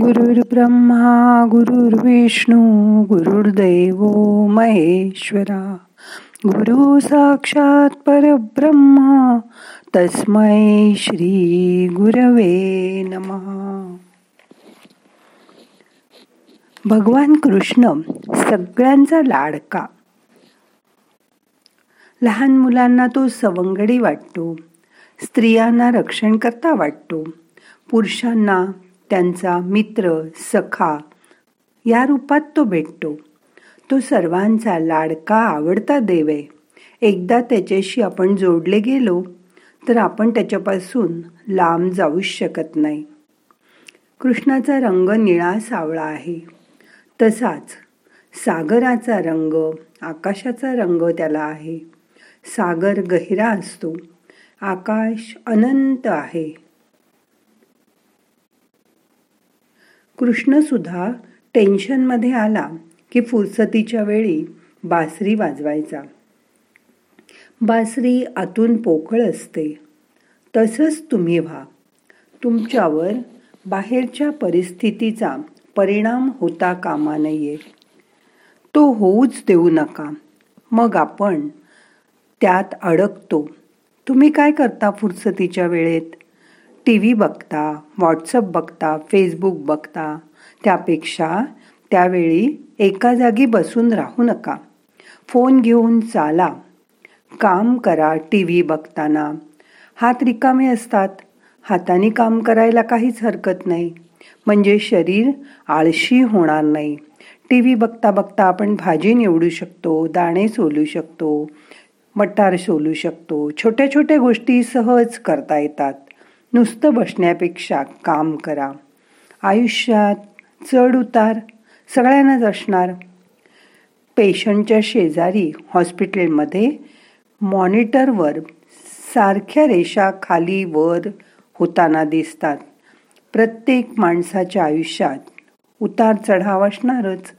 गुरुर् ब्रह्मा गुरुर्विष्णू गुरुर्दैव महेश्वरा. गुरु साक्षात परब्रह्मा तस्मै श्री गुरवे नमः. भगवान कृष्ण सगळ्यांचा लाडका. लहान मुलांना तो सवंगडी वाटतो. स्त्रियांना रक्षण करता वाटतो. पुरुषांना त्यांचा मित्र सखा या रूपात तो भेटतो. तो सर्वांचा लाडका आवडता देव आहे. एकदा त्याच्याशी आपण जोडले गेलो तर आपण त्याच्यापासून लांब जाऊच शकत नाही. कृष्णाचा रंग निळा सावळा आहे. तसाच सागराचा रंग आकाशाचा रंग त्याला आहे. सागर गहिरा असतो. आकाश अनंत आहे. कृष्णसुद्धा टेन्शनमध्ये आला की फुरसतीच्या वेळी बासरी वाजवायचा. बासरी आतून पोकळ असते. तसंच तुम्ही व्हा. तुमच्यावर बाहेरच्या परिस्थितीचा परिणाम होता कामा नये. तो होऊच देऊ नका. मग आपण त्यात अडकतो. तुम्ही काय करता फुरसतीच्या वेळेत? टी व्ही बघता व्हॉट्सअप बघता फेसबुक बघता त्यापेक्षा त्यावेळी एका जागी बसून राहू नका. फोन घेऊन चाला. काम करा टी व्ही बघताना. हात रिकामे असतात. हाताने काम करायला काहीच हरकत नाही. म्हणजे शरीर आळशी होणार नाही. टी व्ही बघता बघता आपण भाजी निवडू शकतो दाणे सोलू शकतो मटार सोलू शकतो. छोट्या छोट्या गोष्टी सहज करता येतात. नुसतं बसण्यापेक्षा काम करा. आयुष्यात चढ उतार सगळ्यांनाच असणार. पेशंटच्या शेजारी हॉस्पिटलमध्ये मॉनिटरवर सारख्या रेषा खाली वर होताना दिसतात. प्रत्येक माणसाच्या आयुष्यात उतार चढाव असणारच.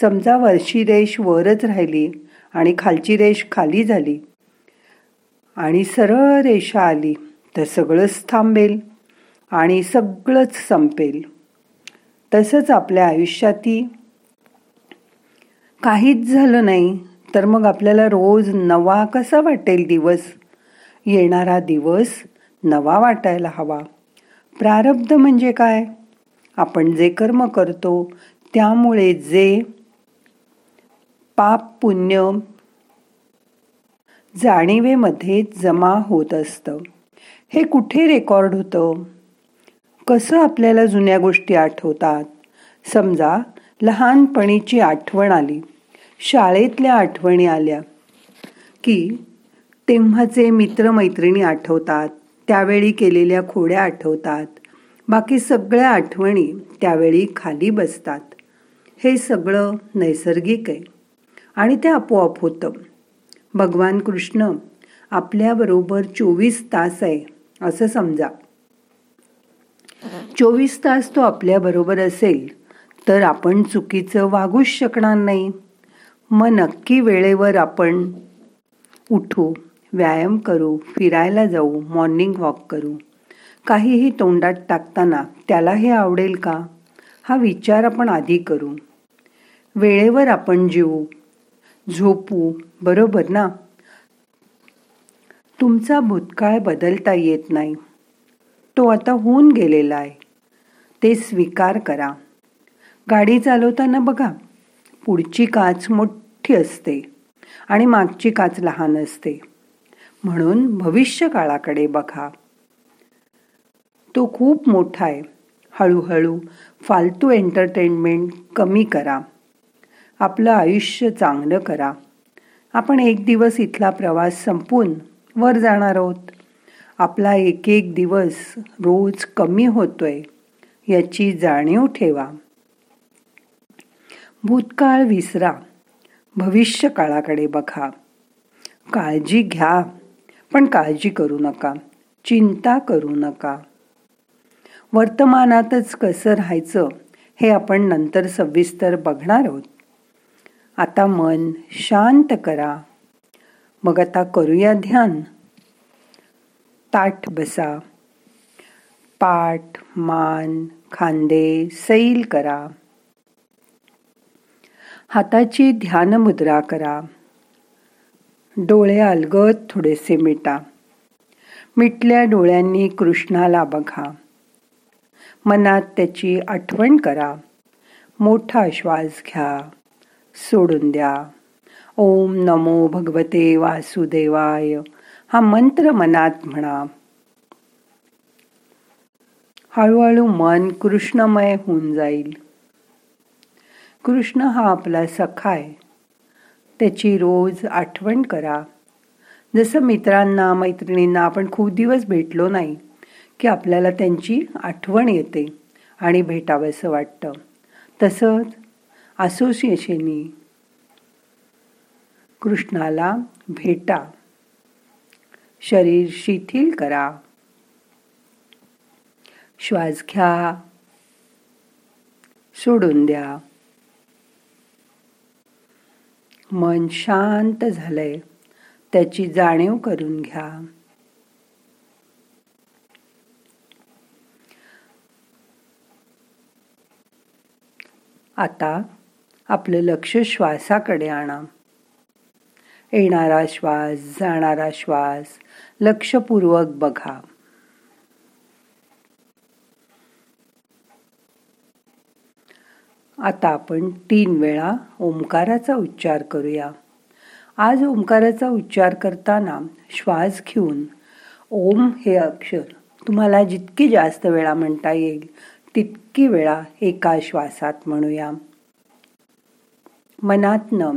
समजा वरची रेष वरच राहिली आणि खालची रेष खाली झाली आणि सरळ रेषा आली. तर सगळंच थांबेल आणि सगळंच संपेल. तसंच आपल्या आयुष्यातही. काहीच झालं नाही तर मग आपल्याला रोज नवा कसा वाटेल दिवस? येणारा दिवस नवा वाटायला हवा. प्रारब्ध म्हणजे काय? आपण जे कर्म करतो त्यामुळे जे पाप पुण्य जाणीवेमध्ये जमा होत असतं. हे कुठे रेकॉर्ड होतं? कसं आपल्याला जुन्या गोष्टी आठवतात? समजा लहानपणीची आठवण आली. शाळेतल्या आठवणी आल्या. की तेव्हाचे मित्रमैत्रिणी आठवतात त्यावेळी केलेल्या खोड्या आठवतात. बाकी सगळ्या आठवणी त्यावेळी खाली बसतात. हे सगळं नैसर्गिक आहे. आणि ते आपोआप होतं. भगवान कृष्ण आपल्याबरोबर चोवीस तास आहे. असं समजा. चोवीस तास तो आपल्या बरोबर असेल तर आपण चुकीचं वागूच शकणार नाही. मग नक्की वेळेवर आपण उठू व्यायाम करू फिरायला जाऊ मॉर्निंग वॉक करू. काहीही तोंडात टाकताना त्याला हे आवडेल का? हा विचार आपण आधी करू. वेळेवर आपण जीवू झोपू बरोबर ना? तुमचा भूतकाळ बदलता येत नाही. तो आता होऊन गेलेला आहे. ते स्वीकार करा. गाडी चालवताना बघा. पुढची काच मोठी असते आणि मागची काच लहान असते. म्हणून भविष्य काळाकडे बघा. तो खूप मोठा आहे. हळूहळू फालतू एंटरटेनमेंट कमी करा. आपलं आयुष्य चांगलं करा. आपण एक दिवस इथला प्रवास संपून वर जाणार आहोत. आपला एक एक दिवस रोज कमी होतोय याची जाणीव ठेवा. भूतकाळ विसरा भविष्य काळाकडे बघा. काळजी घ्या पण काळजी करू नका चिंता करू नका. वर्तमानातच कसं राहायचं हे आपण नंतर सविस्तर बघणार आहोत. आता मन शांत करा. मग आता करूया ध्यान. ताठ बसा. पाठ मान खांदे सैल करा. हाताची ध्यान मुद्रा करा. डोळे अलगद थोडेसे मिटा. मिटल्या डोळ्यांनी कृष्णाला बघा. मनात त्याची आठवण करा. मोठा श्वास घ्या. सोडून द्या. ओम नमो भगवते वासुदेवाय. हा मंत्र मनात म्हणा. हळूहळू मन कृष्णमय होऊन जाईल. कृष्ण हा आपला सखा आहे. त्याची रोज आठवण करा. जसं मित्रांना मैत्रिणींना आपण खूप दिवस भेटलो नाही की आपल्याला त्यांची आठवण येते आणि भेटावंसं वाटतं. तसंच असोसिएशनी कृष्णाला भेटा. शरीर शिथिल करा. श्वास घ्या. सोडून द्या. मन शांत झालंय. त्याची जाणीव करून घ्या. आता आपलं लक्ष श्वासाकडे आणा. येणारा श्वास जाणारा श्वास. लक्षपूर्वक बघा. आता आपण तीन वेळा ओंकाराचा उच्चार करूया. आज ओंकाराचा उच्चार करताना श्वास घेऊन ओम हे अक्षर तुम्हाला जितकी जास्त वेळा म्हणता येईल तितकी वेळा एका श्वासात म्हणूया. मनातनं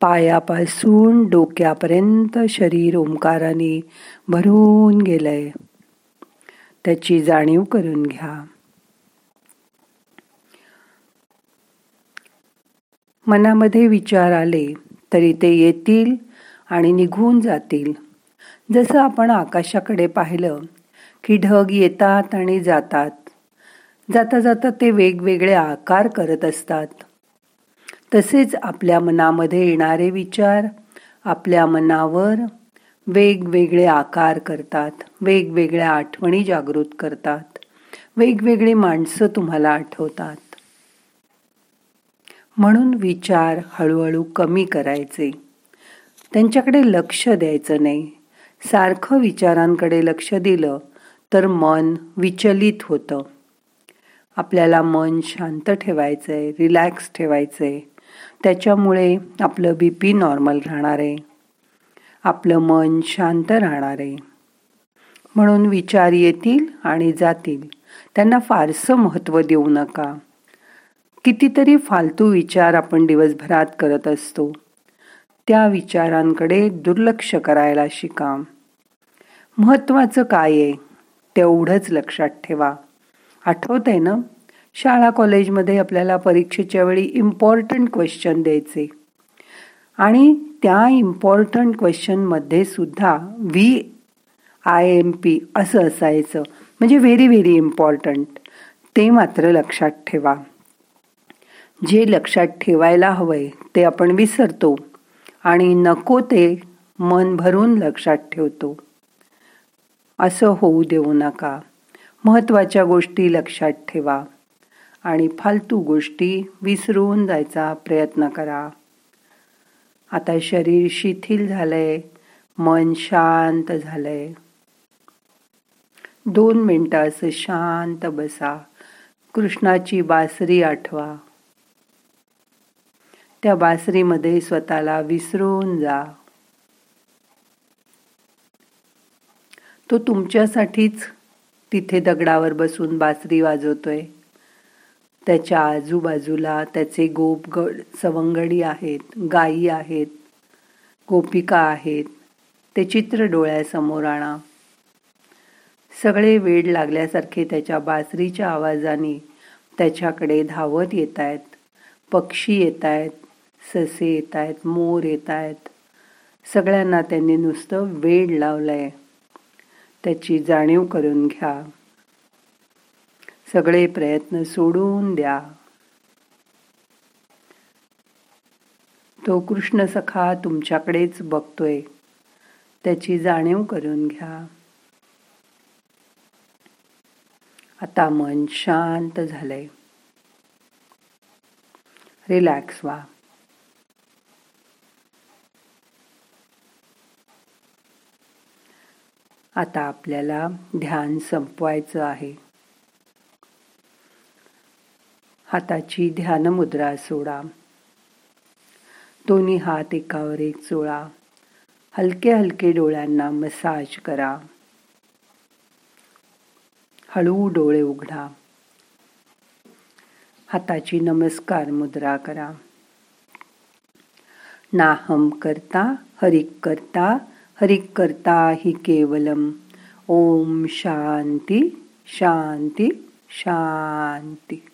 पायापासून डोक्यापर्यंत शरीर ओंकाराने भरून गेलंय. त्याची जाणीव करून घ्या. मनामध्ये विचार आले तरी ते येतील आणि निघून जातील. जसं आपण आकाशाकडे पाहिलं की ढग येतात आणि जातात. जाता जाता ते वेगवेगळे आकार करत असतात. तसेच आपल्या मनामध्ये येणारे विचार आपल्या मनावर वेगवेगळे आकार करतात वेगवेगळ्या आठवणी जागृत करतात वेगवेगळी माणसं तुम्हाला आठवतात. म्हणून विचार हळूहळू कमी करायचे. त्यांच्याकडे लक्ष द्यायचं नाही. सारखं विचारांकडे लक्ष दिलं तर मन विचलित होतं. आपल्याला मन शांत ठेवायचं आहे रिलॅक्स ठेवायचं आहे त्याच्यामुळे आपलं बी पी नॉर्मल राहणार. आहे आपलं मन शांत राहणार. आहे म्हणून विचार येतील आणि जातील. त्यांना फारसं महत्त्व देऊ नका. कितीतरी फालतू विचार आपण दिवसभरात करत असतो. त्या विचारांकडे दुर्लक्ष करायला शिका. महत्त्वाचं काय आहे तेवढंच लक्षात ठेवा. आठवत आहे ना? शाळा कॉलेजमध्ये आपल्याला परीक्षेच्या वेळी इम्पॉर्टंट क्वेश्चन द्यायचे. आणि त्या इम्पॉर्टंट क्वेश्चनमध्ये सुद्धा व्ही आय एम पी असं असायचं. म्हणजे व्हेरी व्हेरी इम्पॉर्टंट ते मात्र लक्षात ठेवा. जे लक्षात ठेवायला हवंय ते आपण विसरतो. आणि नको ते मन भरून लक्षात ठेवतो. असं होऊ देऊ नका. महत्त्वाच्या गोष्टी लक्षात ठेवा. आणि फालतू गोष्टी विसरून जायचा प्रयत्न करा. आता शरीर शिथिल झालंय मन शांत झालंय. दोन मिनटं असं शांत बसा. कृष्णाची बासरी आठवा. त्या बासरीमध्ये स्वतःला विसरून जा. तो तुमच्यासाठीच तिथे दगडावर बसून बासरी वाजवतोय. त्याच्या आजूबाजूला त्याचे गोप सवंगडी आहेत गायी आहेत गोपिका आहेत ते चित्र डोळ्यासमोर आणा. सगळे वेड लागल्यासारखे त्याच्या बासरीच्या आवाजाने त्याच्याकडे धावत येत आहेत पक्षी येत आहेत ससे येत आहेत मोर येत आहेत सगळ्यांना त्यांनी नुसतं वेड लावलंय. त्याची जाणीव करून घ्या. सगळे प्रयत्न सोडून द्या. तो कृष्ण सखा तुमच्याकडेच बघतोय. त्याची जाणीव करून घ्या. आता मन शांत झालंय. रिलॅक्स व्हा. आता आपल्याला ध्यान संपवायचं आहे. हाताची ध्यान मुद्रा सोडा. दोन्ही हात एकावर एक चोळा हलके हलके डोळ्यांना मसाज करा. हळू डोळे उघडा. हाताची नमस्कार मुद्रा करा. नाहम करता हरिक करता हरिक करता हि केवलम. ओम शांती शांती शांती.